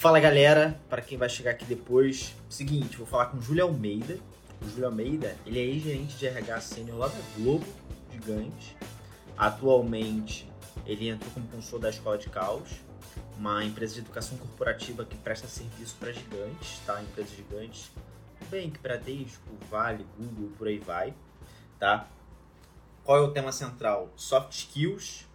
Fala galera, para quem vai chegar aqui depois, seguinte, vou falar com o Júlio Almeida. O Júlio Almeida, ele é ex-gerente de RH sênior lá da Globo Gigante. Atualmente, ele entrou como consultor da Escola de Caos, uma empresa de educação corporativa que presta serviço para gigantes, tá? Empresas gigantes, Bank, Bradesco, Vale, Google, por aí vai, tá? Qual é o tema central? Soft skills,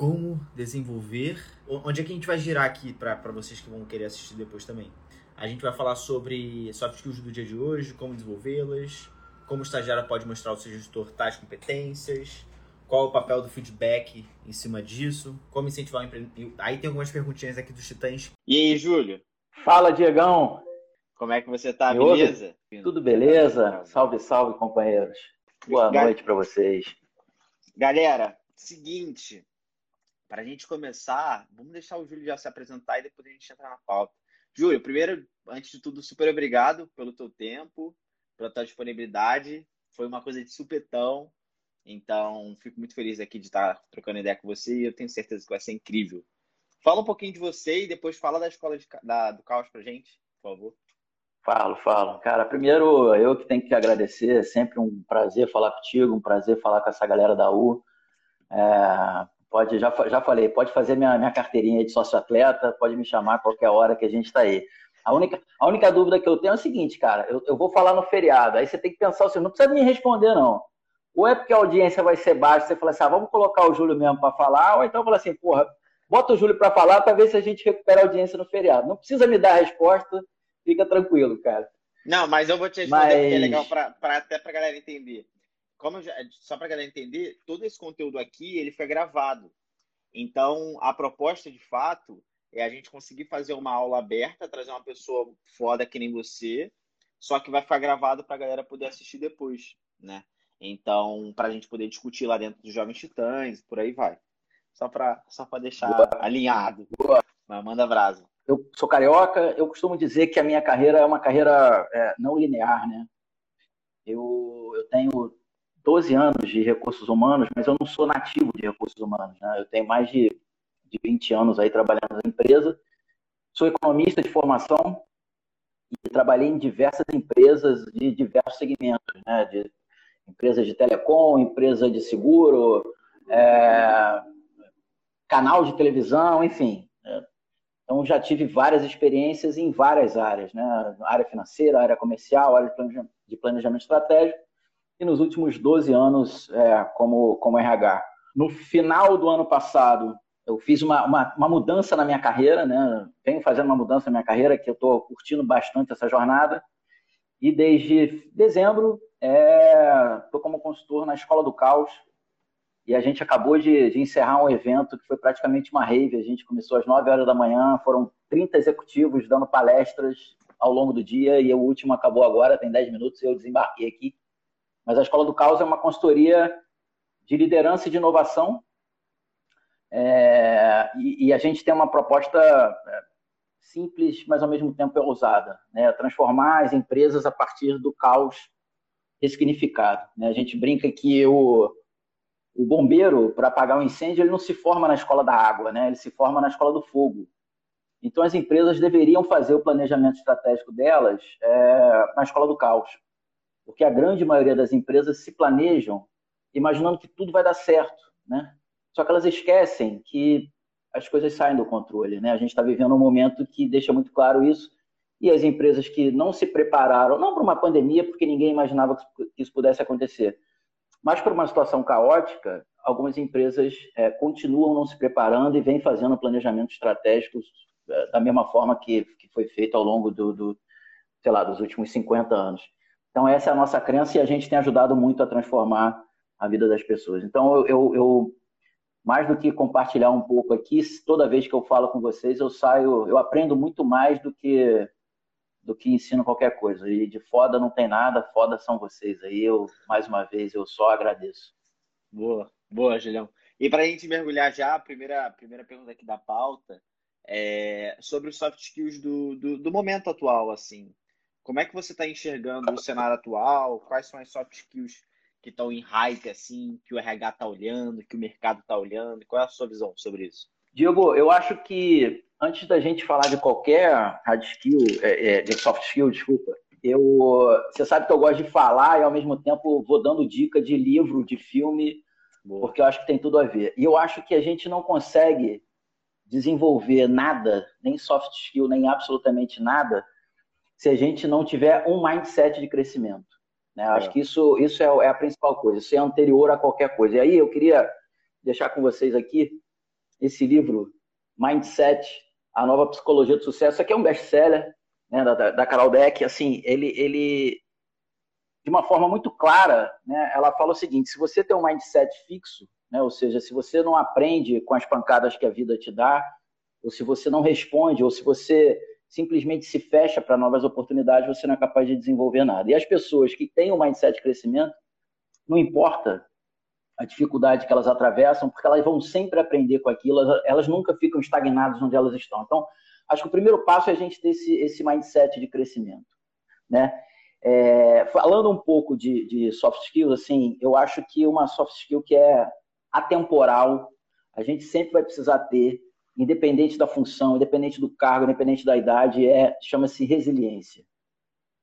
como desenvolver. Onde é que a gente vai girar aqui para vocês que vão querer assistir depois também? A gente vai falar sobre soft skills do dia de hoje, como desenvolvê-las, como o estagiário pode mostrar ao seu gestor tais competências, qual o papel do feedback em cima disso, como incentivar o empreendedor. Aí tem algumas perguntinhas aqui dos titãs. E aí, Júlio? Fala, Diegão! Como é que você tá? Me beleza? Ouve? Tudo beleza? Salve, salve, companheiros. Boa Gal... noite para vocês. Galera, seguinte, para a gente começar, vamos deixar o Júlio já se apresentar e depois a gente entrar na pauta. Júlio, primeiro, antes de tudo, super obrigado pelo teu tempo, pela tua disponibilidade. Foi uma coisa de supetão. Então, fico muito feliz aqui de estar trocando ideia com você e eu tenho certeza que vai ser incrível. Fala um pouquinho de você e depois fala da escola de, da, do caos pra gente, por favor. Falo, falo. Cara, primeiro eu que tenho que agradecer, é sempre um prazer falar contigo, um prazer falar com essa galera da U. É, Pode, já, já falei, pode fazer minha, minha carteirinha de sócio-atleta, pode me chamar a qualquer hora que a gente está aí. A única, a única dúvida que eu tenho é o seguinte, cara, eu, eu vou falar no feriado, aí você tem que pensar assim, não precisa me responder, não. Ou é porque a audiência vai ser baixa, você fala assim, ah, vamos colocar o Júlio mesmo para falar, ou então fala assim, porra, bota o Júlio para falar para ver se a gente recupera a audiência no feriado. Não precisa me dar a resposta, fica tranquilo, cara. Não, mas eu vou te responder mas... porque é legal pra, pra, até para galera entender como já, só para galera entender, todo esse conteúdo aqui ele foi gravado. Então, a proposta de fato é a gente conseguir fazer uma aula aberta, trazer uma pessoa foda que nem você, só que vai ficar gravado para a galera poder assistir depois, né? Então, para a gente poder discutir lá dentro dos Jovens Titãs, por aí vai. Só para só deixar Boa. alinhado. Boa. Mas manda brasa. Eu sou carioca, eu costumo dizer que a minha carreira é uma carreira é, não linear, né? Eu, eu tenho 12 anos de recursos humanos, mas eu não sou nativo de recursos humanos. Né? Eu tenho mais de, de 20 anos aí trabalhando na empresa. Sou economista de formação e trabalhei em diversas empresas de diversos segmentos, né? De empresas de telecom, empresa de seguro, é, canal de televisão, enfim. Né? Então já tive várias experiências em várias áreas, né? Área financeira, área comercial, área de planejamento estratégico e nos últimos 12 anos é, como, como RH. No final do ano passado, eu fiz uma, uma, uma, mudança na minha carreira, né? Venho fazendo uma mudança na minha carreira, que eu estou curtindo bastante essa jornada. E desde dezembro, estou é, como consultor na Escola do Caos. E a gente acabou de, de, encerrar um evento que foi praticamente uma rave. A gente começou às 9 horas da manhã, foram 30 executivos dando palestras ao longo do dia. E o último acabou agora, tem 10 minutos, e eu desembarquei aqui. Mas a Escola do Caos é uma consultoria de liderança e de inovação. É, e, e, a gente tem uma proposta é, simples, mas ao mesmo tempo é ousada. Né? Transformar as empresas a partir do caos ressignificado. Né? A gente brinca que o, o bombeiro, para apagar um incêndio, ele não se forma na escola da água, né? ele se forma na escola do fogo. Então, as empresas deveriam fazer o planejamento estratégico delas é, na escola do caos porque a grande maioria das empresas se planejam imaginando que tudo vai dar certo, né? Só que elas esquecem que as coisas saem do controle, né? A gente está vivendo um momento que deixa muito claro isso e as empresas que não se prepararam, não para uma pandemia, porque ninguém imaginava que isso pudesse acontecer, mas para uma situação caótica, algumas empresas é, continuam não se preparando e vêm fazendo planejamento estratégico é, da mesma forma que, que foi feito ao longo do, do, sei lá, dos últimos 50 anos. Então, essa é a nossa crença e a gente tem ajudado muito a transformar a vida das pessoas. Então, eu, eu, mais do que compartilhar um pouco aqui, toda vez que eu falo com vocês, eu saio, eu aprendo muito mais do que do que ensino qualquer coisa. E de foda não tem nada, foda são vocês. Aí eu, mais uma vez, eu só agradeço. Boa, boa, Julião. E para a gente mergulhar já, a primeira, primeira pergunta aqui da pauta é sobre os soft skills do, do, do momento atual, assim. Como é que você está enxergando o cenário atual? Quais são as soft skills que estão em hype, assim, que o RH está olhando, que o mercado está olhando? Qual é a sua visão sobre isso? Diego, eu acho que antes da gente falar de qualquer hard skill, é, é, de soft skill, desculpa, eu, você sabe que eu gosto de falar e ao mesmo tempo vou dando dica de livro, de filme, Boa. porque eu acho que tem tudo a ver. E eu acho que a gente não consegue desenvolver nada, nem soft skill, nem absolutamente nada, se a gente não tiver um mindset de crescimento. Né? É. Acho que isso, isso é, é, a principal coisa, isso é anterior a qualquer coisa. E aí eu queria deixar com vocês aqui esse livro, Mindset, a nova psicologia do sucesso. Isso aqui é um best-seller né, da, da Carol Deck. Assim, ele, ele, de uma forma muito clara, né, ela fala o seguinte: se você tem um mindset fixo, né, ou seja, se você não aprende com as pancadas que a vida te dá, ou se você não responde, ou se você simplesmente se fecha para novas oportunidades, você não é capaz de desenvolver nada. E as pessoas que têm um mindset de crescimento, não importa a dificuldade que elas atravessam, porque elas vão sempre aprender com aquilo, elas nunca ficam estagnadas onde elas estão. Então, acho que o primeiro passo é a gente ter esse, esse mindset de crescimento. Né? É, falando um pouco de, de soft skills, assim, eu acho que uma soft skill que é atemporal, a gente sempre vai precisar ter, independente da função, independente do cargo, independente da idade, é chama-se resiliência.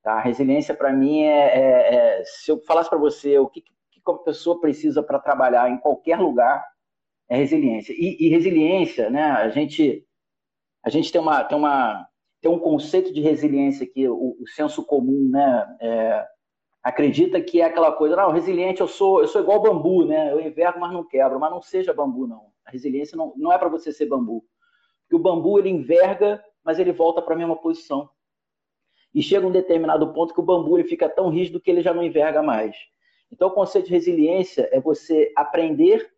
Tá? Resiliência, para mim, é, é, é, Se eu falasse para você o que, que uma pessoa precisa para trabalhar em qualquer lugar, é resiliência. E, e, resiliência, né? A gente, a gente tem, uma, tem, uma, tem um conceito de resiliência que o, o senso comum, né? É, acredita que é aquela coisa, não, resiliente, eu sou, eu sou igual bambu, né? Eu envergo, mas não quebro. Mas não seja bambu, não. A resiliência não, não é para você ser bambu. Porque o bambu, ele enverga, mas ele volta para a mesma posição. E chega um determinado ponto que o bambu ele fica tão rígido que ele já não enverga mais. Então, o conceito de resiliência é você aprender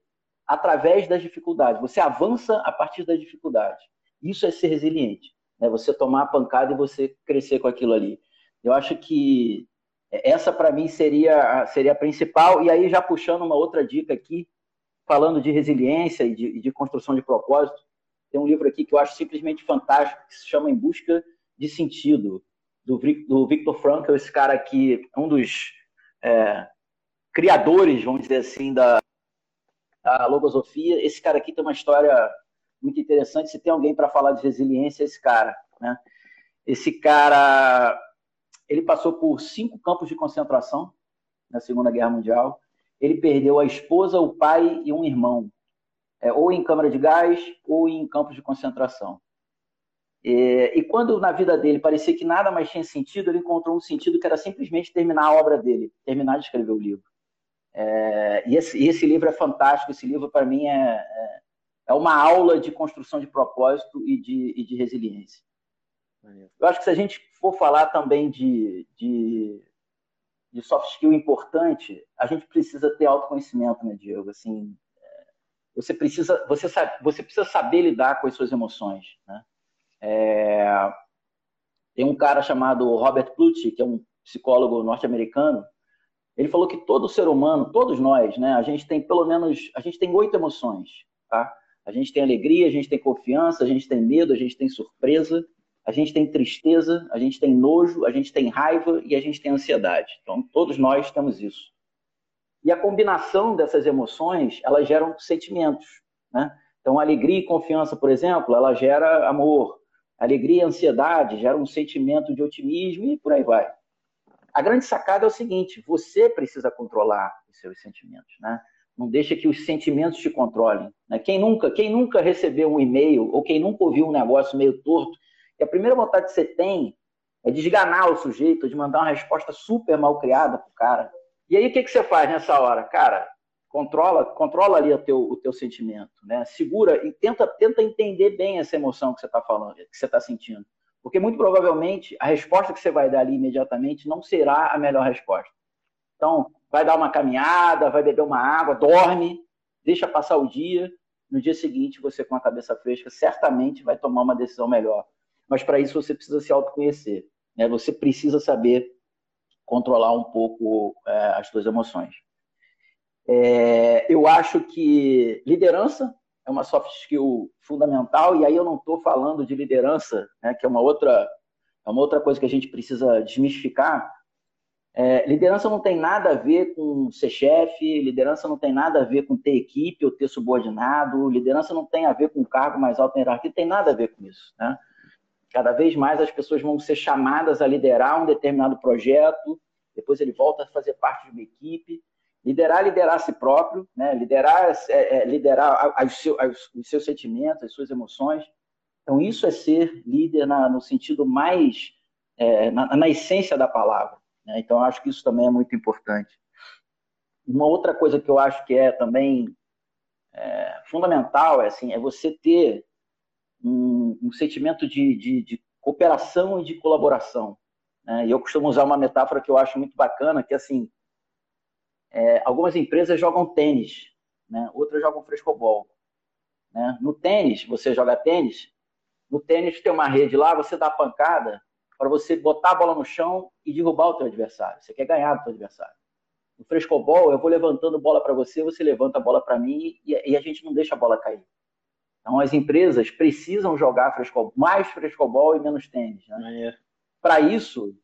através das dificuldades. Você avança a partir das dificuldades. Isso é ser resiliente. Né? Você tomar a pancada e você crescer com aquilo ali. Eu acho que essa, para mim, seria, seria a principal. E aí, já puxando uma outra dica aqui, falando de resiliência e de, de, construção de propósito, tem um livro aqui que eu acho simplesmente fantástico, que se chama Em Busca de Sentido, do, do Victor Frankl, esse cara aqui, um dos é, criadores, vamos dizer assim, da, da logosofia. Esse cara aqui tem uma história muito interessante. Se tem alguém para falar de resiliência, é esse cara. Né? Esse cara, ele passou por cinco campos de concentração na Segunda Guerra Mundial ele perdeu a esposa, o pai e um irmão, é, ou em câmara de gás ou em campos de concentração. E, e, quando na vida dele parecia que nada mais tinha sentido, ele encontrou um sentido que era simplesmente terminar a obra dele, terminar de escrever o livro. É, e, esse, e, esse, livro é fantástico. Esse livro, para mim, é, é, é, uma aula de construção de propósito e de, e de resiliência. Eu acho que se a gente for falar também de, de de soft skill importante, a gente precisa ter autoconhecimento, né, Diego? Assim, é, você precisa, você sabe, você precisa saber lidar com as suas emoções, né? É, tem um cara chamado Robert Plutchik, que é um psicólogo norte-americano. Ele falou que todo ser humano, todos nós, né, a gente tem pelo menos, a gente tem oito emoções, tá? A gente tem alegria, a gente tem confiança, a gente tem medo, a gente tem surpresa, a gente tem tristeza, a gente tem nojo, a gente tem raiva e a gente tem ansiedade. Então, todos nós temos isso. E a combinação dessas emoções, elas geram sentimentos, né? Então, alegria e confiança, por exemplo, ela gera amor. Alegria e ansiedade geram um sentimento de otimismo e por aí vai. A grande sacada é o seguinte: você precisa controlar os seus sentimentos, né? Não deixa que os sentimentos te controlem. Né? Quem nunca, quem nunca recebeu um e-mail ou quem nunca ouviu um negócio meio torto e a primeira vontade que você tem é de esganar o sujeito, de mandar uma resposta super mal criada pro cara. E aí o que, que você faz nessa hora? Cara, controla, controla ali o teu, o teu sentimento, né? Segura e tenta, tenta entender bem essa emoção que você está falando, que você está sentindo. Porque muito provavelmente a resposta que você vai dar ali imediatamente não será a melhor resposta. Então, vai dar uma caminhada, vai beber uma água, dorme, deixa passar o dia. No dia seguinte, você com a cabeça fresca, certamente vai tomar uma decisão melhor mas para isso você precisa se autoconhecer. Né? Você precisa saber controlar um pouco é, as suas emoções. É, eu acho que liderança é uma soft skill fundamental, e aí eu não estou falando de liderança, né, que é uma outra, é uma outra coisa que a gente precisa desmistificar. É, liderança não tem nada a ver com ser chefe, liderança não tem nada a ver com ter equipe ou ter subordinado, liderança não tem a ver com cargo mais alto na hierarquia, tem nada a ver com isso. Né? Cada vez mais as pessoas vão ser chamadas a liderar um determinado projeto, depois ele volta a fazer parte de uma equipe. Liderar, liderar a si próprio, né? liderar, é, é, liderar os seus, os seus sentimentos, as suas emoções. Então, isso é ser líder na, no sentido mais, é, na, na, essência da palavra. Né? Então, acho que isso também é muito importante. Uma outra coisa que eu acho que é também é, fundamental é, assim, é você ter um, um sentimento de, de, de, cooperação e de colaboração. Né? E eu costumo usar uma metáfora que eu acho muito bacana, que é assim, é, algumas empresas jogam tênis, né? outras jogam frescobol. Né? No tênis, você joga tênis, no tênis tem uma rede lá, você dá a pancada para você botar a bola no chão e derrubar o teu adversário. Você quer ganhar do teu adversário. No frescobol, eu vou levantando bola para você, você levanta a bola para mim e, e, a gente não deixa a bola cair. Então, as empresas precisam jogar frescobol, mais frescobol e menos tênis. Né? Para isso,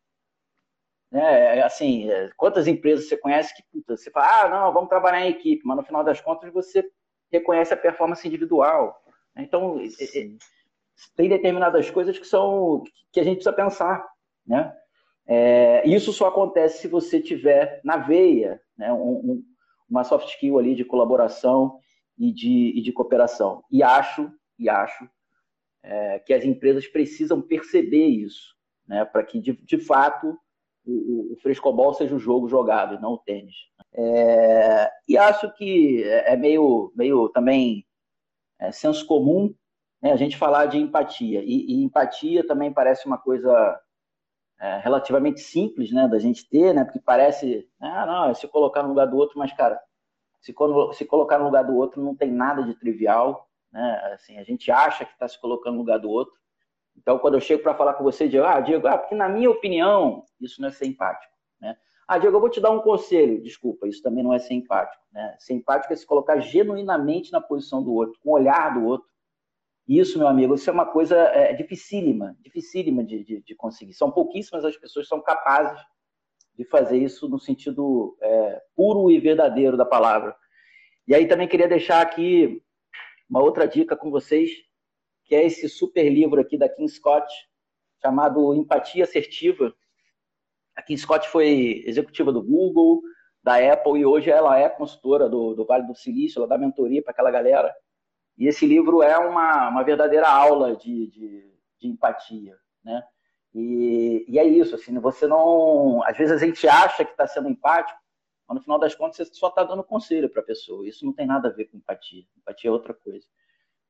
né, é, assim, é, quantas empresas você conhece que puta, você fala, ah, não, vamos trabalhar em equipe, mas no final das contas você reconhece a performance individual. Então, Sim. tem determinadas coisas que são que a gente precisa pensar, né? É, isso só acontece se você tiver na veia né, um, um, uma soft skill ali de colaboração e de, e de cooperação. E acho, e acho é, que as empresas precisam perceber isso, né, para que, de, de fato, o, o frescobol seja o jogo jogado, não o tênis. É, e acho que é, é meio, meio também é, senso comum né, a gente falar de empatia. E, e empatia também parece uma coisa é, relativamente simples né, da gente ter, né, porque parece, ah, não, é se colocar no lugar do outro, mas, cara, se, se colocar no lugar do outro não tem nada de trivial, né? Assim, a gente acha que está se colocando no lugar do outro. Então, quando eu chego para falar com você, Diego, ah, Diego, ah, porque na minha opinião, isso não é ser empático, né? Ah, Diego, eu vou te dar um conselho. Desculpa, isso também não é ser empático, né? Ser empático é se colocar genuinamente na posição do outro, com o olhar do outro. Isso, meu amigo, isso é uma coisa é, dificílima, dificílima de, de, de conseguir. São pouquíssimas as pessoas que são capazes de fazer isso no sentido é, puro e verdadeiro da palavra. E aí também queria deixar aqui uma outra dica com vocês, que é esse super livro aqui da Kim Scott, chamado Empatia Assertiva. A Kim Scott foi executiva do Google, da Apple, e hoje ela é consultora do, do Vale do Silício, ela dá mentoria para aquela galera. E esse livro é uma, uma verdadeira aula de, de, de empatia, né? E, e, é isso, assim, você não. Às vezes a gente acha que está sendo empático, mas no final das contas você só está dando conselho para a pessoa. Isso não tem nada a ver com empatia. Empatia é outra coisa.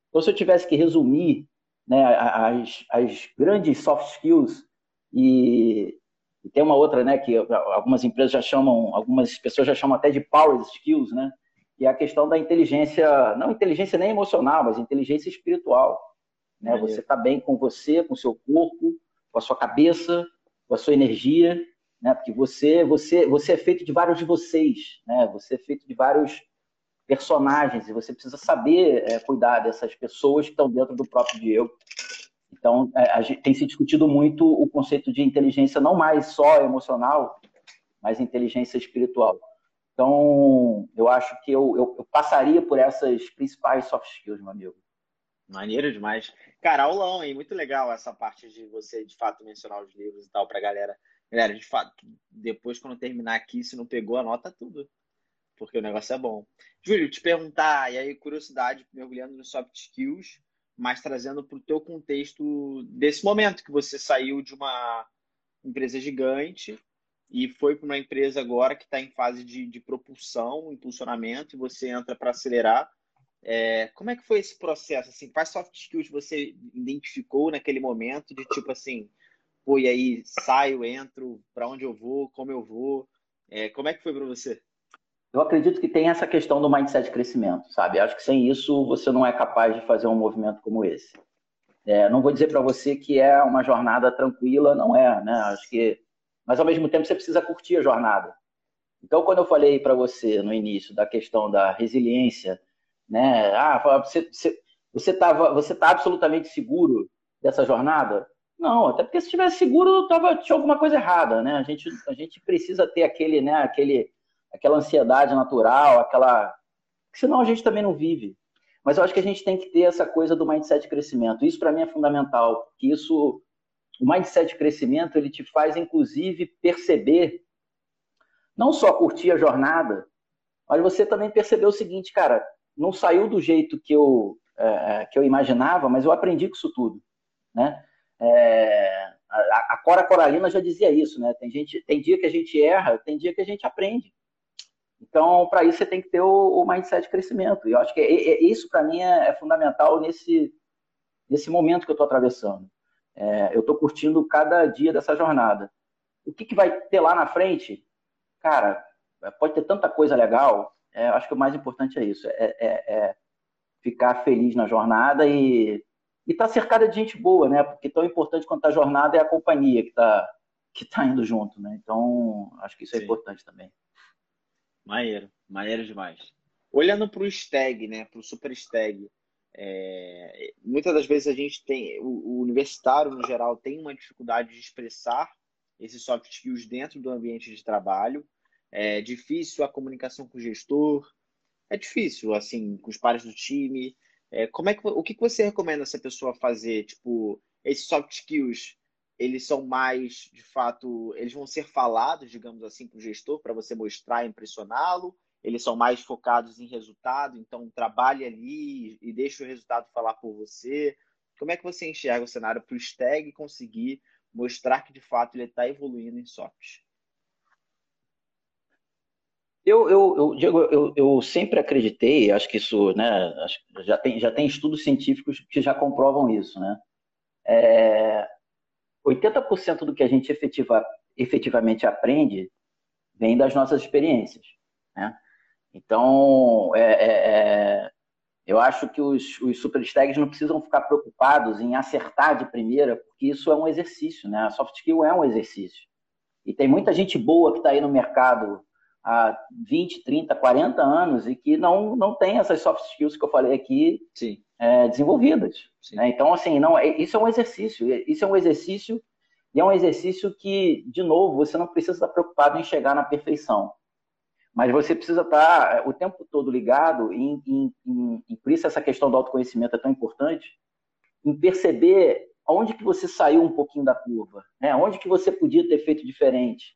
Então, se eu tivesse que resumir né, as, as grandes soft skills, e, e, tem uma outra, né, que algumas empresas já chamam, algumas pessoas já chamam até de power skills, né, que é a questão da inteligência, não inteligência nem emocional, mas inteligência espiritual. Né? Você está bem com você, com seu corpo, com a sua cabeça, com a sua energia, né? Porque você, você, você é feito de vários de vocês, né? Você é feito de vários personagens e você precisa saber é, cuidar dessas pessoas que estão dentro do próprio Diego. Então, é, gente, tem se discutido muito o conceito de inteligência não mais só emocional, mas inteligência espiritual. Então, eu acho que eu, eu, eu passaria por essas principais soft skills, meu amigo. Maneiro demais. Cara, aulão, hein? Muito legal essa parte de você, de fato, mencionar os livros e tal pra galera. Galera, de fato, depois quando terminar aqui, se não pegou, anota tudo. Porque o negócio é bom. Júlio, te perguntar, e aí curiosidade, mergulhando no soft skills, mas trazendo para o teu contexto desse momento que você saiu de uma empresa gigante e foi para uma empresa agora que está em fase de, de propulsão, impulsionamento, e você entra para acelerar. É, como é que foi esse processo? Assim, quais soft skills você identificou naquele momento de tipo assim, pô, e aí saio, entro, para onde eu vou, como eu vou? É, como é que foi para você? Eu acredito que tem essa questão do mindset de crescimento, sabe? Acho que sem isso você não é capaz de fazer um movimento como esse. É, não vou dizer para você que é uma jornada tranquila, não é, né? Acho que, mas ao mesmo tempo você precisa curtir a jornada. Então, quando eu falei para você no início da questão da resiliência, né? Ah, você você você, tava, você tá absolutamente seguro dessa jornada? Não, até porque se tivesse seguro, tava, tinha alguma coisa errada, né? A gente, a gente precisa ter aquele, né, aquele, aquela ansiedade natural, aquela. Senão a gente também não vive. Mas eu acho que a gente tem que ter essa coisa do mindset de crescimento. Isso para mim é fundamental, porque isso, o mindset de crescimento, ele te faz inclusive perceber, não só curtir a jornada, mas você também percebeu o seguinte, cara, não saiu do jeito que eu é, que eu imaginava, mas eu aprendi com isso tudo, né? É, a, a, Cora Coralina já dizia isso, né? Tem, gente, tem dia que a gente erra, tem dia que a gente aprende. Então, para isso, você tem que ter o, o, mindset de crescimento. E eu acho que é, é, isso, para mim, é, é, fundamental nesse, nesse momento que eu estou atravessando. É, eu estou curtindo cada dia dessa jornada. O que, que vai ter lá na frente? Cara, pode ter tanta coisa legal. É, acho que o mais importante é isso: é, ficar feliz na jornada e e tá cercada de gente boa, né? Porque tão importante quanto a jornada é a companhia que está que tá indo junto, né? Então, acho que isso é Sim. importante também. Maneiro, maneiro demais. Olhando para o stag, né? Para o super stag, é... muitas das vezes a gente tem, o, o universitário no geral tem uma dificuldade de expressar esses soft skills dentro do ambiente de trabalho. É difícil a comunicação com o gestor, é difícil, assim, com os pares do time. É, como é que, o que você recomenda essa pessoa fazer? Tipo, esses soft skills, eles são mais, de fato, eles vão ser falados, digamos assim, para o gestor, para você mostrar e impressioná-lo? Eles são mais focados em resultado, então trabalhe ali e deixe o resultado falar por você. Como é que você enxerga o cenário para o Stag conseguir mostrar que, de fato, ele está evoluindo em soft? Eu, eu, eu, Diego, eu, eu sempre acreditei, acho que isso, né, já tem, já tem estudos científicos que já comprovam isso, né? É, 80% do que a gente efetiva, efetivamente aprende vem das nossas experiências, né? Então, é, é, é eu acho que os, os superstags não precisam ficar preocupados em acertar de primeira, porque isso é um exercício, né? A soft skill é um exercício. E tem muita gente boa que está aí no mercado há 20, 30, 40 anos e que não, não tem essas soft skills que eu falei aqui é, desenvolvidas. Né? Então, assim, não, é, isso é um exercício. Isso é um exercício e é um exercício que, de novo, você não precisa estar preocupado em chegar na perfeição. Mas você precisa estar é, o tempo todo ligado, em, em, em, e por isso essa questão do autoconhecimento é tão importante, em perceber onde que você saiu um pouquinho da curva, né? onde que você podia ter feito diferente,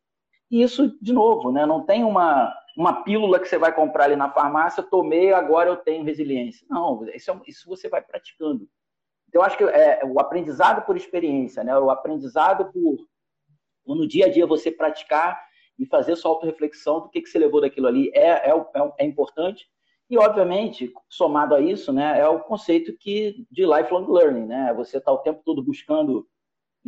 e isso, de novo, né, não tem uma, uma pílula que você vai comprar ali na farmácia, tomei, agora eu tenho resiliência. Não, isso, é, isso você vai praticando. Então, eu acho que é, o aprendizado por experiência, né, o aprendizado por, por no dia a dia você praticar e fazer sua autorreflexão do que, que você levou daquilo ali é, é, é, é importante. E, obviamente, somado a isso, né, é o conceito que, de lifelong learning. Né? Você está o tempo todo buscando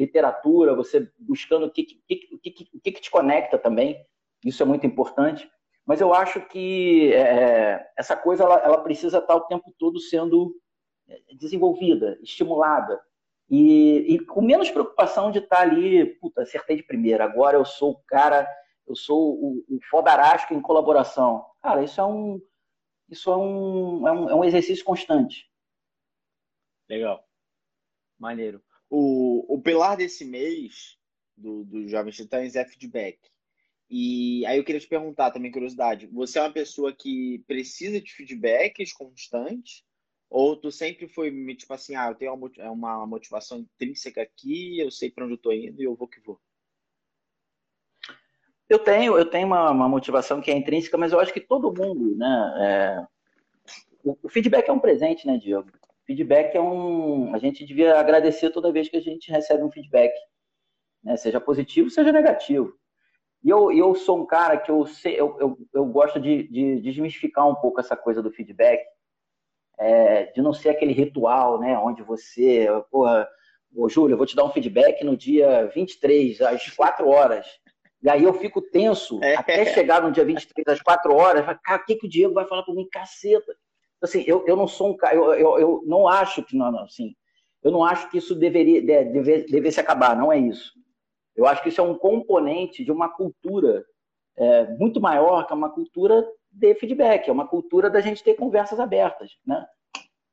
literatura, você buscando o que, que, que, que, que te conecta também. Isso é muito importante. Mas eu acho que é, essa coisa ela, ela, precisa estar o tempo todo sendo é, desenvolvida, estimulada. E, e, com menos preocupação de estar ali, puta, acertei de primeira, agora eu sou o cara, eu sou o, o fodarasco em colaboração. Cara, isso é um, isso é um, é um, é um exercício constante. Legal. Maneiro. O, o pilar desse mês do, do Jovens Titãs é feedback. E aí eu queria te perguntar também, curiosidade, você é uma pessoa que precisa de feedbacks constantes? Ou tu sempre foi, tipo assim, ah, eu tenho uma, é motivação intrínseca aqui, eu sei para onde eu tô indo e eu vou que vou? Eu tenho, eu tenho uma, uma motivação que é intrínseca, mas eu acho que todo mundo, né? É... O feedback é um presente, né, Diego? Feedback é um. A gente devia agradecer toda vez que a gente recebe um feedback, né? seja positivo, seja negativo. E eu, eu sou um cara que eu, sei, eu, eu, eu gosto de, de, de desmistificar um pouco essa coisa do feedback, é, de não ser aquele ritual, né? Onde você, porra, ô Júlio, eu vou te dar um feedback no dia 23, às 4 horas. E aí eu fico tenso é. até chegar no dia 23, às 4 horas. Cara, o que, que o Diego vai falar para mim? Caceta assim, eu, eu não sou um cara, eu, eu, eu não acho que, não, assim, eu não acho que isso deveria deve, devesse acabar, não é isso. Eu acho que isso é um componente de uma cultura é, muito maior que é uma cultura de feedback, é uma cultura da gente ter conversas abertas, né?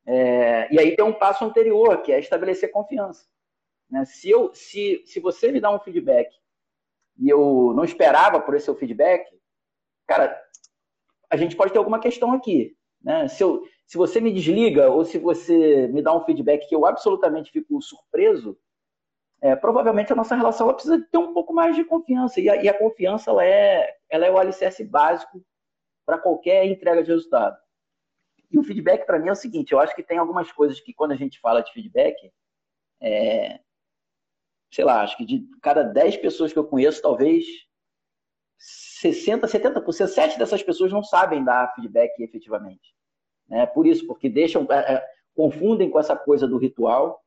É, e aí tem um passo anterior, que é estabelecer confiança. Né? Se, eu, se, se você me dá um feedback e eu não esperava por esse seu feedback, cara, a gente pode ter alguma questão aqui. Né? Se, eu, se você me desliga ou se você me dá um feedback que eu absolutamente fico surpreso, é, provavelmente a nossa relação ela precisa ter um pouco mais de confiança. E a, e a confiança ela é, ela é o alicerce básico para qualquer entrega de resultado. E o feedback, para mim, é o seguinte: eu acho que tem algumas coisas que, quando a gente fala de feedback, é, sei lá, acho que de cada 10 pessoas que eu conheço, talvez 60, 70%, 7 dessas pessoas não sabem dar feedback efetivamente. Né? Por isso, porque deixam, é, é, confundem com essa coisa do ritual.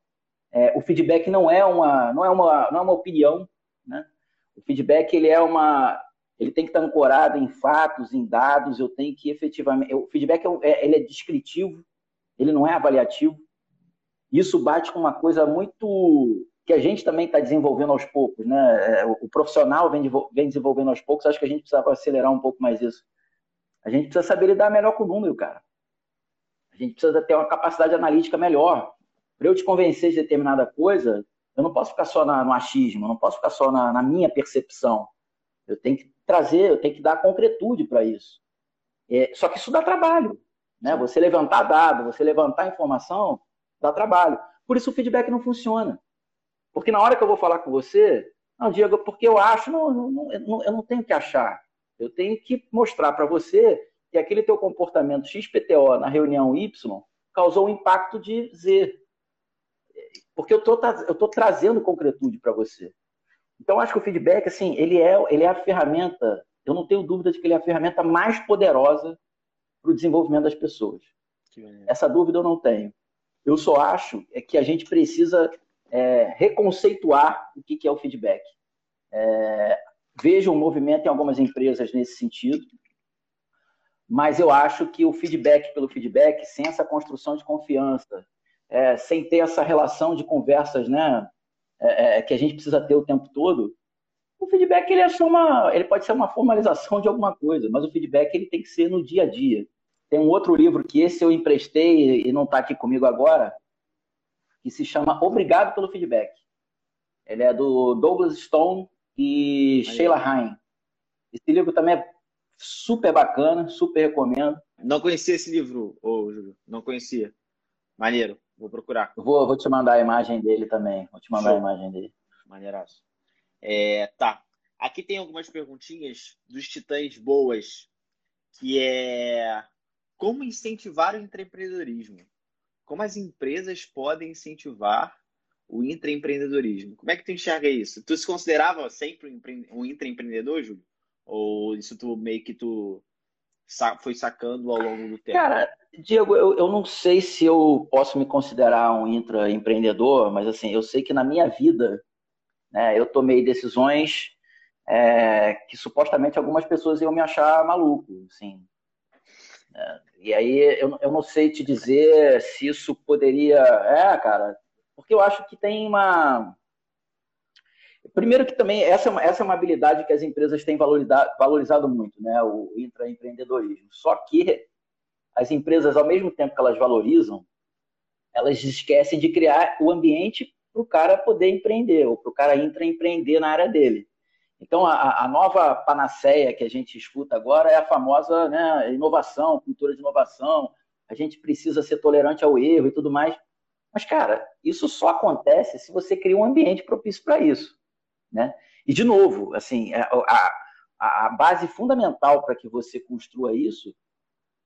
É, o feedback não é uma, não é uma, não é uma opinião, né? O feedback ele é uma, ele tem que estar ancorado em fatos, em dados. Eu tenho que efetivamente, o feedback é, é, ele é descritivo, ele não é avaliativo. Isso bate com uma coisa muito que a gente também está desenvolvendo aos poucos, né? É, o profissional vem, desenvolvendo aos poucos. Acho que a gente precisa acelerar um pouco mais isso. A gente precisa saber lidar melhor com o número, cara. A gente precisa ter uma capacidade analítica melhor. Para eu te convencer de determinada coisa, eu não posso ficar só na, no achismo, eu não posso ficar só na, na, minha percepção. Eu tenho que trazer, eu tenho que dar concretude para isso. É, só que isso dá trabalho. Né? Você levantar dado, você levantar informação, dá trabalho. Por isso o feedback não funciona. Porque na hora que eu vou falar com você, não, Diego, porque eu acho, não, não, não eu não tenho que achar. Eu tenho que mostrar para você que aquele teu comportamento XPTO na reunião Y causou um impacto de Z. Porque eu tô, estou trazendo concretude para você. Então, acho que o feedback, assim, ele é, ele é a ferramenta, eu não tenho dúvida de que ele é a ferramenta mais poderosa para o desenvolvimento das pessoas. Essa dúvida eu não tenho. Eu só acho é que a gente precisa é, reconceituar o que, que é o feedback. É, vejo um movimento em algumas empresas nesse sentido, mas eu acho que o feedback pelo feedback, sem essa construção de confiança, é, sem ter essa relação de conversas né, é, é, que a gente precisa ter o tempo todo, o feedback ele, é só uma, ele pode ser uma formalização de alguma coisa, mas o feedback ele tem que ser no dia a dia. Tem um outro livro que esse eu emprestei e não está aqui comigo agora, que se chama Obrigado pelo Feedback. Ele é do Douglas Stone e Aí. Sheila Ryan. Esse livro também é super bacana, super recomendo. Não conhecia esse livro, ô Júlio. Não conhecia. Maneiro, vou procurar. Vou, vou te mandar a imagem dele também. Vou te mandar Show. a imagem dele. Maneiraço. É, tá. Aqui tem algumas perguntinhas dos titãs boas, que é como incentivar o empreendedorismo? Como as empresas podem incentivar o intraempreendedorismo? Como é que tu enxerga isso? Tu se considerava sempre um intraempreendedor, Júlio? Ou isso tu meio que tu foi sacando ao longo do tempo? Cara, Diego, eu, eu não sei se eu posso me considerar um intraempreendedor, mas assim, eu sei que na minha vida, né, eu tomei decisões é, que supostamente algumas pessoas iam me achar maluco, assim. É, e aí eu, eu não sei te dizer se isso poderia. É, cara, porque eu acho que tem uma Primeiro que também essa é uma, essa é uma habilidade que as empresas têm valorizado, muito, né? O intraempreendedorismo. Só que as empresas, ao mesmo tempo que elas valorizam, elas esquecem de criar o ambiente para o cara poder empreender, ou para o cara intraempreender na área dele. Então, a, a, nova panaceia que a gente escuta agora é a famosa né, inovação, cultura de inovação. A gente precisa ser tolerante ao erro e tudo mais. Mas, cara, isso só acontece se você cria um ambiente propício para isso. Né? E, de novo, assim, é, a, a, a base fundamental para que você construa isso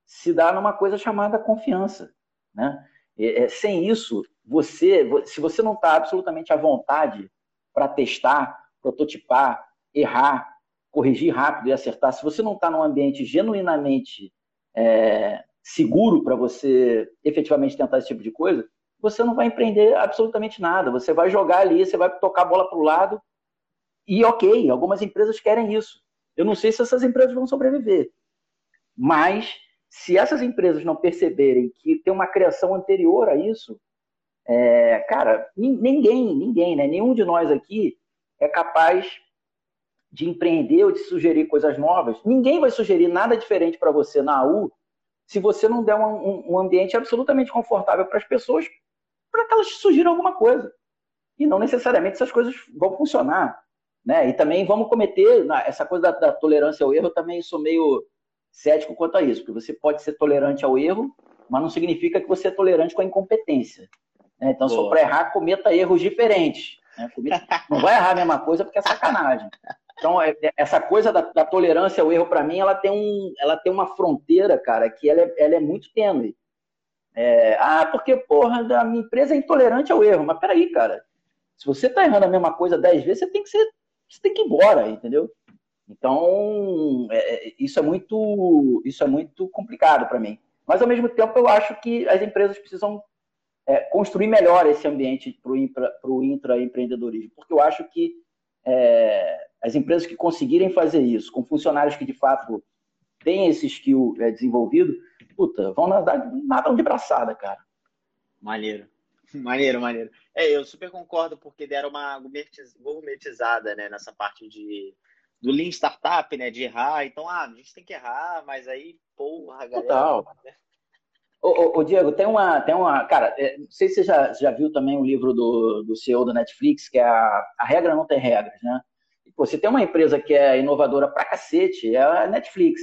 se dá numa coisa chamada confiança. Né? É, sem isso, você, se você não está absolutamente à vontade para testar, prototipar, errar, corrigir rápido e acertar, se você não está num ambiente genuinamente é, seguro para você efetivamente tentar esse tipo de coisa, você não vai empreender absolutamente nada. Você vai jogar ali, você vai tocar a bola para o lado e ok, algumas empresas querem isso. Eu não sei se essas empresas vão sobreviver. Mas, se essas empresas não perceberem que tem uma criação anterior a isso, é, cara, ninguém, ninguém, né? Nenhum de nós aqui é capaz de empreender ou de sugerir coisas novas. Ninguém vai sugerir nada diferente para você na AU se você não der um, um ambiente absolutamente confortável para as pessoas para que elas sugiram alguma coisa. e não necessariamente essas coisas vão funcionar. Né? E também vamos cometer essa coisa da, da tolerância ao erro, eu também sou meio cético quanto a isso, porque você pode ser tolerante ao erro, mas não significa que você é tolerante com a incompetência. Né? Então, se for para errar, cometa erros diferentes. Né? Não vai errar a mesma coisa porque é sacanagem. Então, é, é, essa coisa da, da tolerância ao erro, para mim, ela tem, um, ela tem uma fronteira, cara, que ela é, ela é muito tênue. É, ah, porque, porra, a minha empresa é intolerante ao erro. Mas peraí, cara. Se você tá errando a mesma coisa dez vezes, você tem que ser. Você tem que ir embora, entendeu? Então, é, é isso é muito, isso é muito complicado para mim. Mas ao mesmo tempo, eu acho que as empresas precisam é, construir melhor esse ambiente para o intraempreendedorismo, porque eu acho que é, as empresas que conseguirem fazer isso, com funcionários que de fato têm esse skill é, desenvolvido, puta, vão nadar, nadam de braçada, cara. Maneiro. Maneiro, maneiro. É, eu super concordo, porque deram uma gourmetizada, né, nessa parte de, do Lean Startup, né, de errar. Então, ah, a gente tem que errar, mas aí, porra, galera... Total. Ô, ô, ô, Diego, tem uma, tem uma, cara, é, não sei se você já, já viu também o livro do, do CEO da Netflix, que é a, a Regra Não Tem Regras, né? Pô, você tem uma empresa que é inovadora pra cacete, é a Netflix.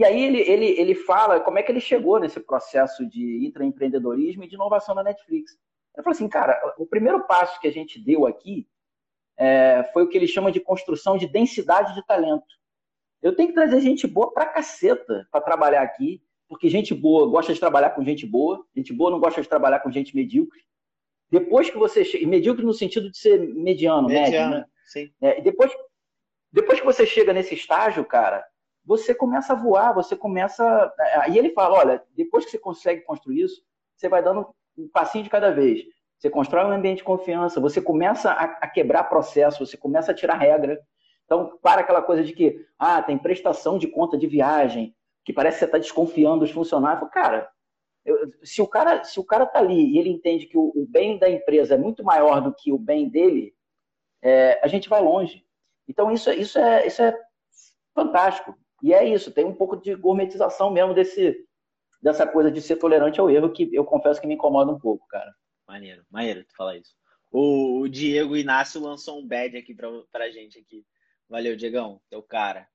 E aí ele, ele, ele fala como é que ele chegou nesse processo de intraempreendedorismo e de inovação na Netflix. Ele falou assim, cara, o primeiro passo que a gente deu aqui é, foi o que ele chama de construção de densidade de talento. Eu tenho que trazer gente boa pra caceta para trabalhar aqui, porque gente boa gosta de trabalhar com gente boa, gente boa não gosta de trabalhar com gente medíocre. Depois que você chega, medíocre no sentido de ser mediano, mediano médio, né? Sim. É, depois, depois que você chega nesse estágio, cara, você começa a voar, você começa. Aí ele fala: olha, depois que você consegue construir isso, você vai dando um passinho de cada vez. Você constrói um ambiente de confiança, você começa a, a quebrar processo, você começa a tirar regra. Então, para aquela coisa de que, ah, tem prestação de conta de viagem, que parece que você está desconfiando dos funcionários. Cara, eu, se o cara se o cara está ali e ele entende que o, o, bem da empresa é muito maior do que o bem dele, é, a gente vai longe. Então isso, isso, é, isso é fantástico. E é isso, tem um pouco de gourmetização mesmo desse, dessa coisa de ser tolerante ao erro, que eu confesso que me incomoda um pouco, cara. Maneiro, maneiro tu falar isso. O, Diego Inácio lançou um badge aqui pra, pra gente aqui. Valeu, Diegão, teu cara.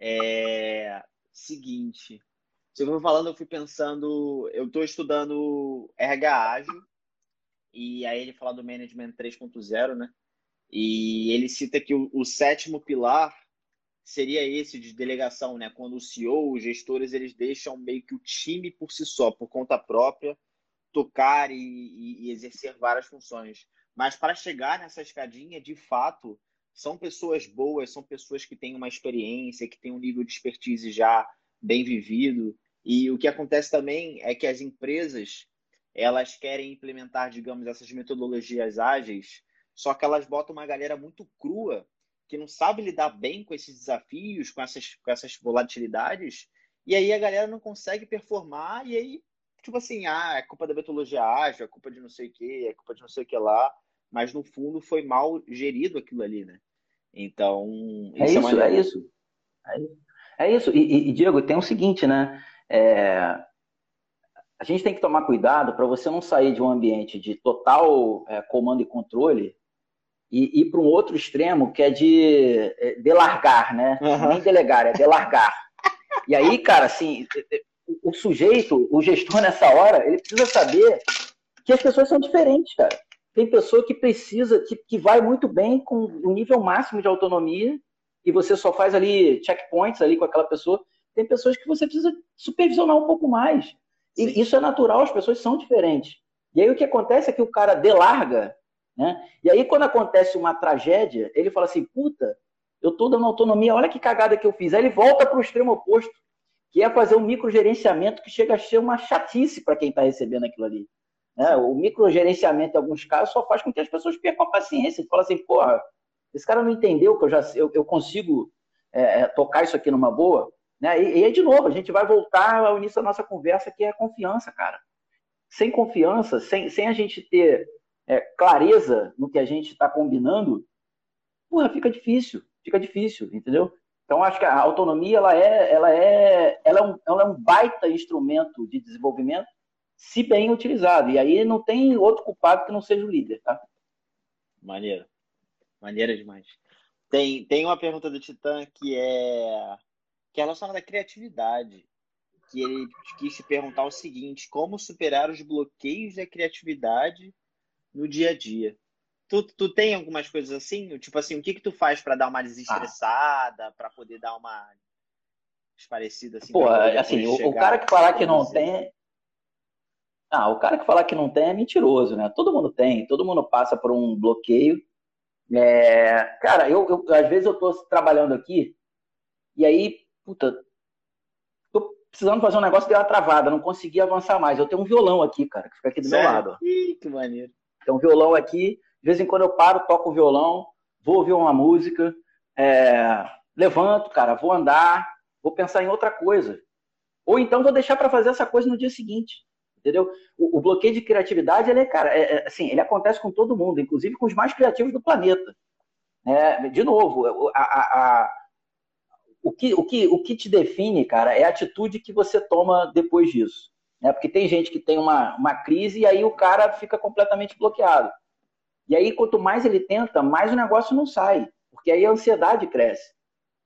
É, seguinte. Você foi falando, eu fui pensando, eu estou estudando RH ágil, e aí ele fala do Management 3.0, né? E ele cita que o, o, sétimo pilar seria esse de delegação, né? Quando o CEO, os gestores, eles deixam meio que o time por si só, por conta própria, tocar e, e, e exercer várias funções. Mas para chegar nessa escadinha, de fato, são pessoas boas, são pessoas que têm uma experiência, que têm um nível de expertise já bem vivido. E o que acontece também é que as empresas elas querem implementar, digamos, essas metodologias ágeis, só que elas botam uma galera muito crua que não sabe lidar bem com esses desafios, com essas, com essas volatilidades, e aí a galera não consegue performar, e aí, tipo assim, ah, é culpa da metodologia ágil, é culpa de não sei o que, é culpa de não sei o que lá, mas no fundo foi mal gerido aquilo ali, né? Então. É isso, é, uma... é isso. É isso. É isso. E, e, Diego, tem o seguinte, né? É... A gente tem que tomar cuidado para você não sair de um ambiente de total é, comando e controle e ir para um outro extremo que é de é, delargar, né? Uhum. Nem delegar, é delargar. E aí, cara, assim, o, o sujeito, o gestor nessa hora, ele precisa saber que as pessoas são diferentes, cara. Tem pessoa que precisa, que, que vai muito bem com o nível máximo de autonomia e você só faz ali checkpoints ali com aquela pessoa. Tem pessoas que você precisa supervisionar um pouco mais. E Sim. isso é natural, as pessoas são diferentes. E aí o que acontece é que o cara delarga, né? E aí quando acontece uma tragédia, ele fala assim, puta, eu tô dando autonomia, olha que cagada que eu fiz. Aí ele volta para o extremo oposto, que é fazer um microgerenciamento que chega a ser uma chatice para quem está recebendo aquilo ali. Né? O microgerenciamento, em alguns casos, só faz com que as pessoas percam a paciência. Ele fala assim, porra, esse cara não entendeu que eu já eu, eu consigo é, é, tocar isso aqui numa boa. Né? E, e aí, de novo, a gente vai voltar ao início da nossa conversa, que é a confiança, cara. Sem confiança, sem, sem a gente ter é, clareza no que a gente está combinando, porra, fica difícil, fica difícil, entendeu? Então, acho que a autonomia ela é, ela é, ela é, um, ela é um baita instrumento de desenvolvimento, se bem utilizado. E aí não tem outro culpado que não seja o líder, tá? Maneiro. Maneira demais. Tem, tem uma pergunta do Titã que é, que é relacionada à criatividade. Que ele quis te perguntar o seguinte: como superar os bloqueios da criatividade no dia a dia? Tu, tu tem algumas coisas assim? Tipo assim, o que que tu faz para dar uma desestressada, ah. para poder dar uma parecida assim? Pô, assim, o, o, cara que falar que não tem. Ah, o cara que falar que não tem é mentiroso, né? Todo mundo tem, todo mundo passa por um bloqueio. É... Cara, eu, eu às vezes eu tô trabalhando aqui e aí, puta, tô precisando fazer um negócio deu uma travada, não consegui avançar mais. Eu tenho um violão aqui, cara, que fica aqui do Sério? meu lado. Ih, que maneiro. Um violão aqui, de vez em quando eu paro, toco o violão, vou ouvir uma música, é, levanto, cara, vou andar, vou pensar em outra coisa. Ou então vou deixar para fazer essa coisa no dia seguinte. Entendeu? O, o bloqueio de criatividade, ele é, cara, é, é, assim, ele acontece com todo mundo, inclusive com os mais criativos do planeta. É, de novo, a, a, a, o, que, o, que, o que te define, cara, é a atitude que você toma depois disso. Né? Porque tem gente que tem uma, uma crise e aí o cara fica completamente bloqueado. E aí, quanto mais ele tenta, mais o negócio não sai, porque aí a ansiedade cresce.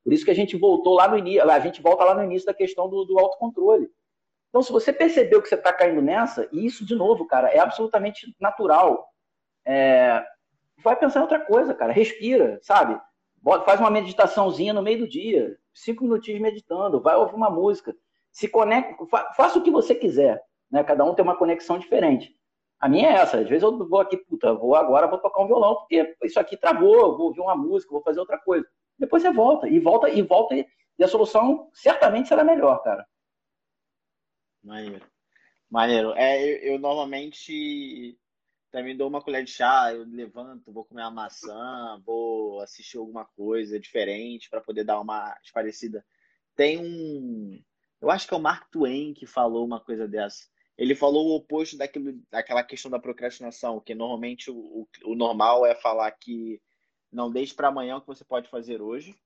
Por isso que a gente voltou lá no início, a gente volta lá no início da questão do, do autocontrole. Então, se você percebeu que você está caindo nessa, e isso, de novo, cara, é absolutamente natural. É... Vai pensar em outra coisa, cara. Respira, sabe? Faz uma meditaçãozinha no meio do dia, cinco minutinhos meditando, vai ouvir uma música se conecta, faça o que você quiser, né? Cada um tem uma conexão diferente. A minha é essa. Às vezes eu vou aqui, puta, vou agora, vou tocar um violão, porque isso aqui travou, vou ouvir uma música, vou fazer outra coisa. Depois você volta, e volta, e volta, e a solução certamente será melhor, cara. Maneiro. Maneiro. É, eu, eu normalmente também dou uma colher de chá, eu levanto, vou comer uma maçã, vou assistir alguma coisa diferente para poder dar uma parecida. Tem um, eu acho que é o Mark Twain que falou uma coisa dessa. Ele falou o oposto daquilo, daquela questão da procrastinação, que normalmente o, o, normal é falar que não deixe para amanhã o que você pode fazer hoje.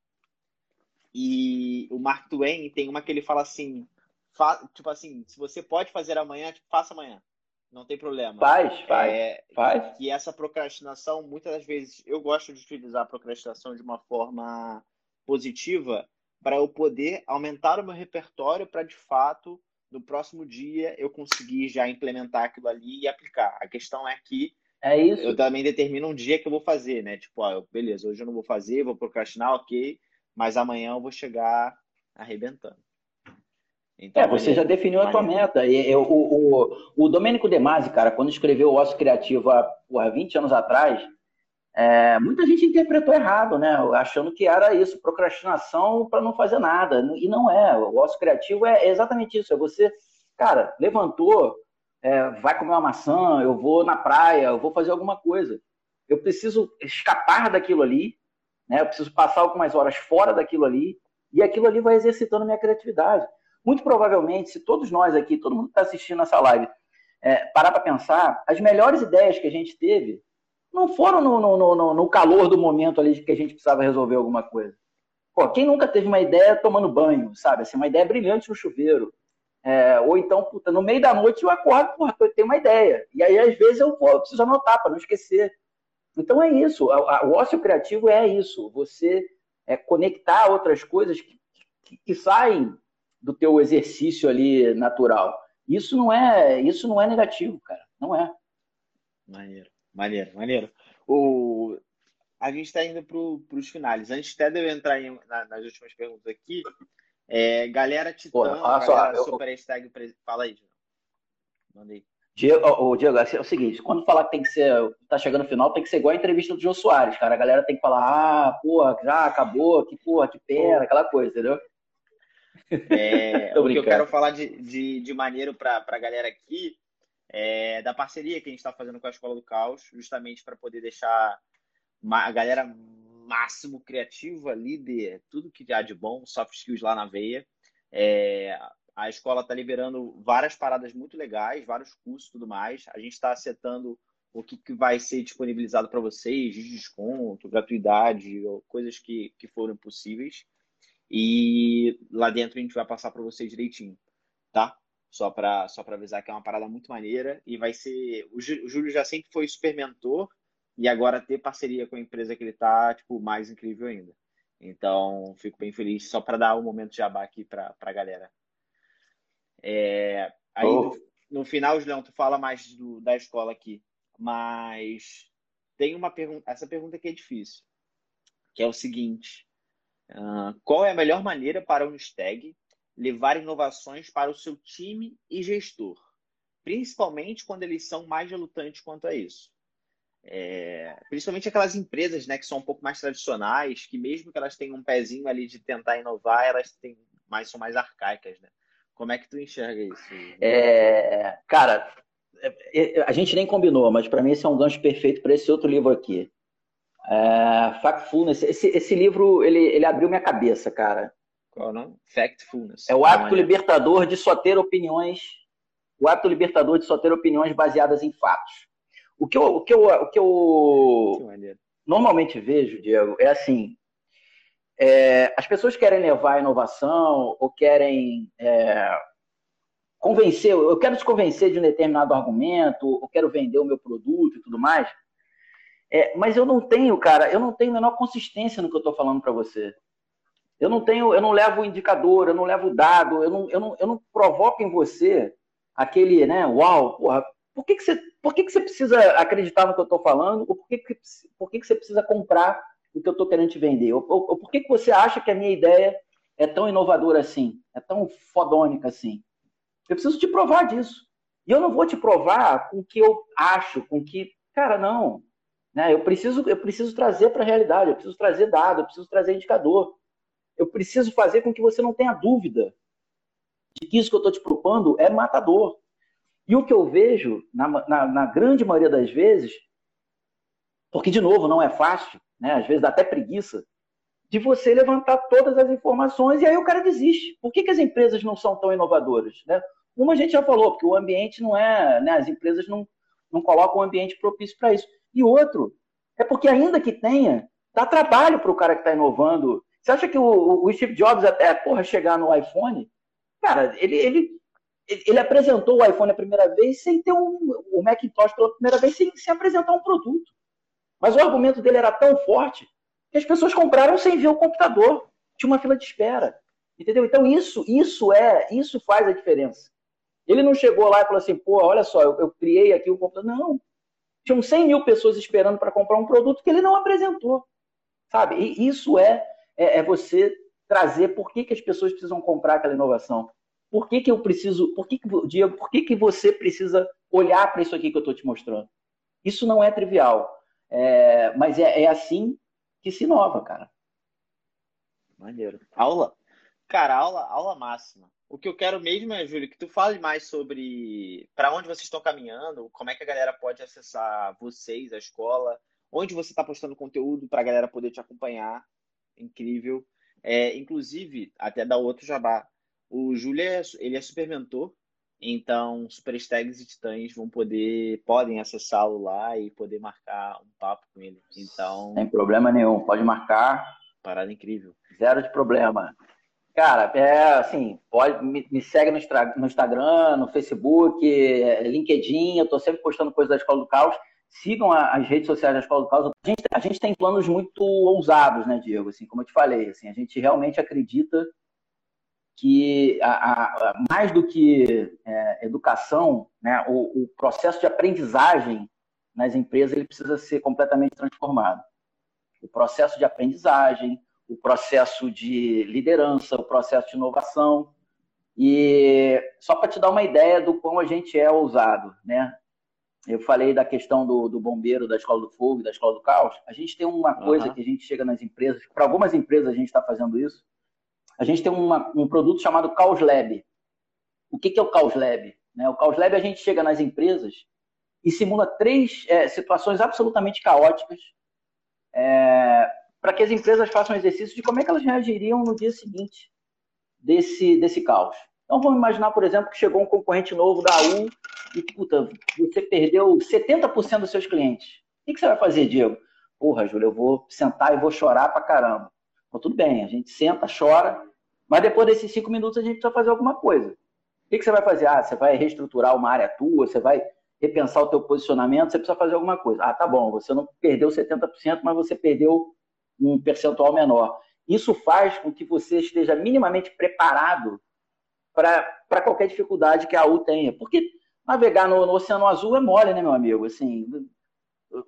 E o Mark Twain tem uma que ele fala assim, fa, tipo assim, se você pode fazer amanhã, tipo, faça amanhã. Não tem problema. Faz, faz, é, faz. E essa procrastinação, muitas das vezes, eu gosto de utilizar a procrastinação de uma forma positiva, para eu poder aumentar o meu repertório para de fato no próximo dia eu conseguir já implementar aquilo ali e aplicar. A questão é que é isso. eu também determino um dia que eu vou fazer, né? Tipo, ó, beleza, hoje eu não vou fazer, vou procrastinar, ok, mas amanhã eu vou chegar arrebentando. Então, é, você já definiu a tua meta. E, eu, o, o, o Domênico De Masi, cara, quando escreveu o Osso Criativo há, há 20 anos atrás, é, muita gente interpretou errado, né? Achando que era isso, procrastinação para não fazer nada. E não é. O ócio criativo é exatamente isso. É você, cara, levantou, é, vai comer uma maçã, eu vou na praia, eu vou fazer alguma coisa. Eu preciso escapar daquilo ali, né? Eu preciso passar algumas horas fora daquilo ali, e aquilo ali vai exercitando minha criatividade. Muito provavelmente, se todos nós aqui, todo mundo que está assistindo essa live, é, parar para pensar, as melhores ideias que a gente teve não foram no, no, no, no, calor do momento ali que a gente precisava resolver alguma coisa. Pô, quem nunca teve uma ideia tomando banho, sabe? Assim, uma ideia brilhante no chuveiro. É, ou então, puta, no meio da noite eu acordo, porra, eu tenho uma ideia. E aí, às vezes, eu, pô, eu preciso anotar para não esquecer. Então é isso. O ócio criativo é isso. Você é, conectar outras coisas que, que, que saem do teu exercício ali natural. Isso não é, isso não é negativo, cara. Não é. Maneiro. Maneiro, maneiro. O... A gente está indo para os finais. Antes até de eu entrar em, na, nas últimas perguntas aqui, é, galera Titã, Pô, galera só, eu, Super Hashtag, fala aí, Diego. Mandei. Diego, oh, Diego, é o seguinte, quando falar que tem que ser, tá chegando no final, tem que ser igual a entrevista do João Soares, cara. A galera tem que falar, ah, porra, já acabou, que porra, que pena, aquela coisa, entendeu? É, o que eu quero falar de, de, de maneiro para a galera aqui é, da parceria que a gente está fazendo com a Escola do Caos, justamente para poder deixar a galera máximo criativa, líder, tudo que há de bom, soft skills lá na veia. É, a escola está liberando várias paradas muito legais, vários cursos e tudo mais. A gente está acertando o que, que vai ser disponibilizado para vocês, de desconto, gratuidade, coisas que, que foram possíveis. E lá dentro a gente vai passar para vocês direitinho, tá? Só para só avisar que é uma parada muito maneira e vai ser. O Júlio já sempre foi super mentor e agora ter parceria com a empresa que ele está, tipo, mais incrível ainda. Então, fico bem feliz só para dar um momento de jabá aqui para a galera. É, aí, oh. no, no, final, Julião, tu fala mais do, da escola aqui, mas tem uma pergunta, essa pergunta aqui é difícil, que é o seguinte, uh, qual é a melhor maneira para o Unistag levar inovações para o seu time e gestor? Principalmente quando eles são mais relutantes quanto a isso. É, principalmente aquelas empresas né, que são um pouco mais tradicionais, que mesmo que elas tenham um pezinho ali de tentar inovar, elas têm mais, são mais arcaicas, né? Como é que tu enxerga isso? É, cara, é, é, a gente nem combinou, mas para mim esse é um gancho perfeito para esse outro livro aqui. É, Factfulness. Esse, esse livro, ele, ele abriu minha cabeça, cara. Qual é o nome? Factfulness. É o hábito libertador de só ter opiniões. O hábito libertador de só ter opiniões baseadas em fatos. O que eu, o que eu, o que eu que normalmente vejo, Diego, é assim: é, as pessoas querem levar a inovação ou querem é, convencer, eu quero te convencer de um determinado argumento, ou quero vender o meu produto e tudo mais. É, mas eu não tenho, cara, eu não tenho a menor consistência no que eu estou falando para você. Eu não tenho, eu não levo indicador, eu não levo dado, eu não, eu não, eu não provoco em você aquele, né, uau, porra, por que, que, você, por que, que você precisa acreditar no que eu estou falando? Ou por que, que, por que, que você precisa comprar o que eu estou querendo te vender? Ou, ou, ou, por que, que você acha que a minha ideia é tão inovadora assim? É tão fodônica assim? Eu preciso te provar disso. E eu não vou te provar com o que eu acho, com que. Cara, não. Né? Eu, preciso, eu preciso trazer para a realidade, eu preciso trazer dado, eu preciso trazer indicador. Eu preciso fazer com que você não tenha dúvida de que isso que eu estou te propondo é matador. E o que eu vejo, na, na, na, grande maioria das vezes, porque, de novo, não é fácil, né? às vezes dá até preguiça, de você levantar todas as informações e aí o cara desiste. Por que, que as empresas não são tão inovadoras? Né? Uma a gente já falou, porque o ambiente não é, né? as empresas não, não colocam um ambiente propício para isso. E outro, é porque ainda que tenha, dá trabalho para o cara que está inovando. Você acha que o, o Steve Jobs até porra, chegar no iPhone? Cara, ele, ele ele apresentou o iPhone a primeira vez sem ter um, o Macintosh pela primeira vez sem, sem apresentar um produto. Mas o argumento dele era tão forte que as pessoas compraram sem ver o computador. Tinha uma fila de espera. Entendeu? Então isso, isso é, isso faz a diferença. Ele não chegou lá e falou assim, pô, olha só, eu, eu criei aqui o computador. Não. Tinham 100 mil pessoas esperando para comprar um produto que ele não apresentou. Sabe? E isso é, é, é você trazer por que, que as pessoas precisam comprar aquela inovação. Por que, que eu preciso, por que, que, Diego, por que, que você precisa olhar para isso aqui que eu estou te mostrando? Isso não é trivial, é, mas é, é assim que se inova, cara. Maneiro. Aula. Cara, aula, aula máxima. O que eu quero mesmo é, Júlio, que tu fale mais sobre para onde vocês estão caminhando, como é que a galera pode acessar vocês, a escola, onde você está postando conteúdo para a galera poder te acompanhar. Incrível. É, inclusive, até dar outro jabá. O Júlio é, ele é super mentor, então super stags e titãs vão poder, podem acessá-lo lá e poder marcar um papo com ele. Então. Sem problema nenhum, pode marcar. Parada incrível. Zero de problema. Cara, é assim, pode, me, me segue no, no, Instagram, no Facebook, é, LinkedIn, eu tô sempre postando coisas da Escola do Caos. Sigam as redes sociais da Escola do Caos. A gente, a gente tem planos muito ousados, né, Diego? Assim, como eu te falei, assim, a gente realmente acredita que a, a, mais do que é, educação, né, o, o, processo de aprendizagem nas empresas ele precisa ser completamente transformado. O processo de aprendizagem, o processo de liderança, o processo de inovação. E só para te dar uma ideia do quão a gente é ousado, né? Eu falei da questão do, do bombeiro, da escola do fogo, da escola do caos. A gente tem uma coisa uhum. que a gente chega nas empresas, para algumas empresas a gente está fazendo isso, a gente tem uma, um produto chamado Caos Lab. O que, que é o Caos Lab? Né? O Caos Lab a gente chega nas empresas e simula três é, situações absolutamente caóticas é, para que as empresas façam um exercício de como é que elas reagiriam no dia seguinte desse, desse caos. Então vamos imaginar, por exemplo, que chegou um concorrente novo da U e puta, você perdeu 70% dos seus clientes. O que, você vai fazer, Diego? Porra, Júlio, eu vou sentar e vou chorar pra caramba. Então, tudo bem, a gente senta, chora, mas depois desses cinco minutos a gente precisa fazer alguma coisa. O que você vai fazer? Ah, você vai reestruturar uma área tua, você vai. repensar o teu posicionamento, você precisa fazer alguma coisa. Ah, tá bom, você não perdeu 70%, mas você perdeu um percentual menor. Isso faz com que você esteja minimamente preparado para qualquer dificuldade que a U tenha. Porque navegar no, no, Oceano Azul é mole, né, meu amigo? Assim,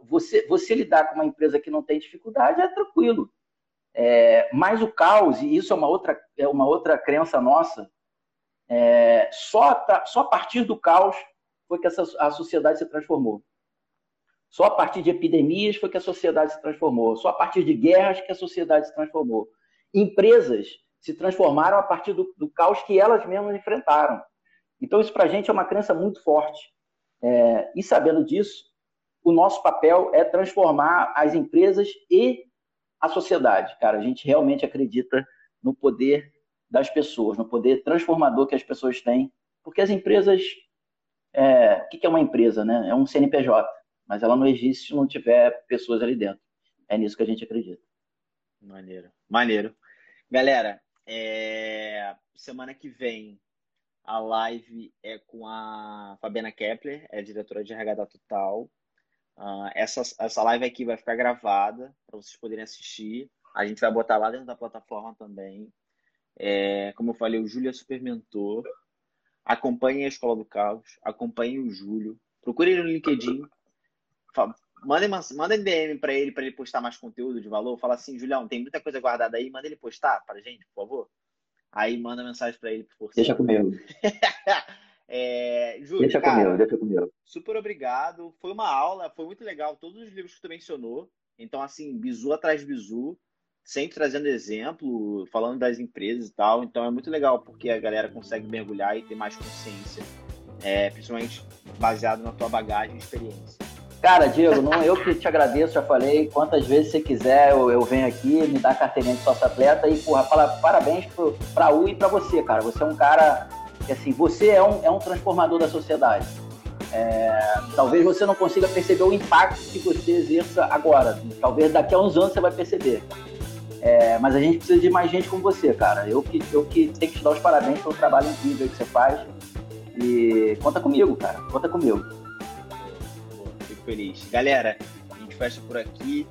você, você lidar com uma empresa que não tem dificuldade é tranquilo. É, mas o caos, e isso é uma outra, é uma outra crença nossa, é, só, tá, só a partir do caos foi que essa, a sociedade se transformou. Só a partir de epidemias foi que a sociedade se transformou. Só a partir de guerras que a sociedade se transformou. Empresas se transformaram a partir do, do caos que elas mesmas enfrentaram. Então, isso para a gente é uma crença muito forte. É, e sabendo disso, o nosso papel é transformar as empresas e a sociedade. Cara, a gente realmente acredita no poder das pessoas, no poder transformador que as pessoas têm, porque as empresas. É, o que é uma empresa? Né? É um CNPJ, mas ela não existe se não tiver pessoas ali dentro. É nisso que a gente acredita. Maneiro. Maneiro. Galera, é... semana que vem a live é com a Fabiana Kepler, é diretora de RH da Total. Uh, essa, essa live aqui vai ficar gravada para vocês poderem assistir. A gente vai botar lá dentro da plataforma também. É, como eu falei, o Júlio é super mentor. Acompanhe a Escola do Caos, acompanhe o Júlio. Procure ele no LinkedIn. Manda, manda DM para ele, para ele postar mais conteúdo de valor. Fala assim, Julião, tem muita coisa guardada aí, manda ele postar para gente, por favor. Aí manda mensagem para ele, por Deixa comigo. é, Júlio, deixa cara, comigo, deixa comigo. Super obrigado. Foi uma aula, foi muito legal. Todos os livros que tu mencionou. Então, assim, bizu atrás de bizu sempre trazendo exemplo, falando das empresas e tal. Então é muito legal porque a galera consegue mergulhar e ter mais consciência, é, principalmente baseado na tua bagagem e experiência. Cara, Diego, não, eu que te agradeço, já falei, quantas vezes você quiser, eu, eu venho aqui, me dá carteirinha de sócio atleta e, porra, fala, parabéns para a U e para você, cara. Você é um cara que, assim, você é um, é um transformador da sociedade. É, talvez você não consiga perceber o impacto que você exerça agora. Talvez daqui a uns anos você vai perceber. É, mas a gente precisa de mais gente como você, cara. Eu que, eu que tenho que te dar os parabéns pelo trabalho incrível que você faz. E conta comigo, cara. Conta comigo. Feliz. Galera, a gente fecha por aqui.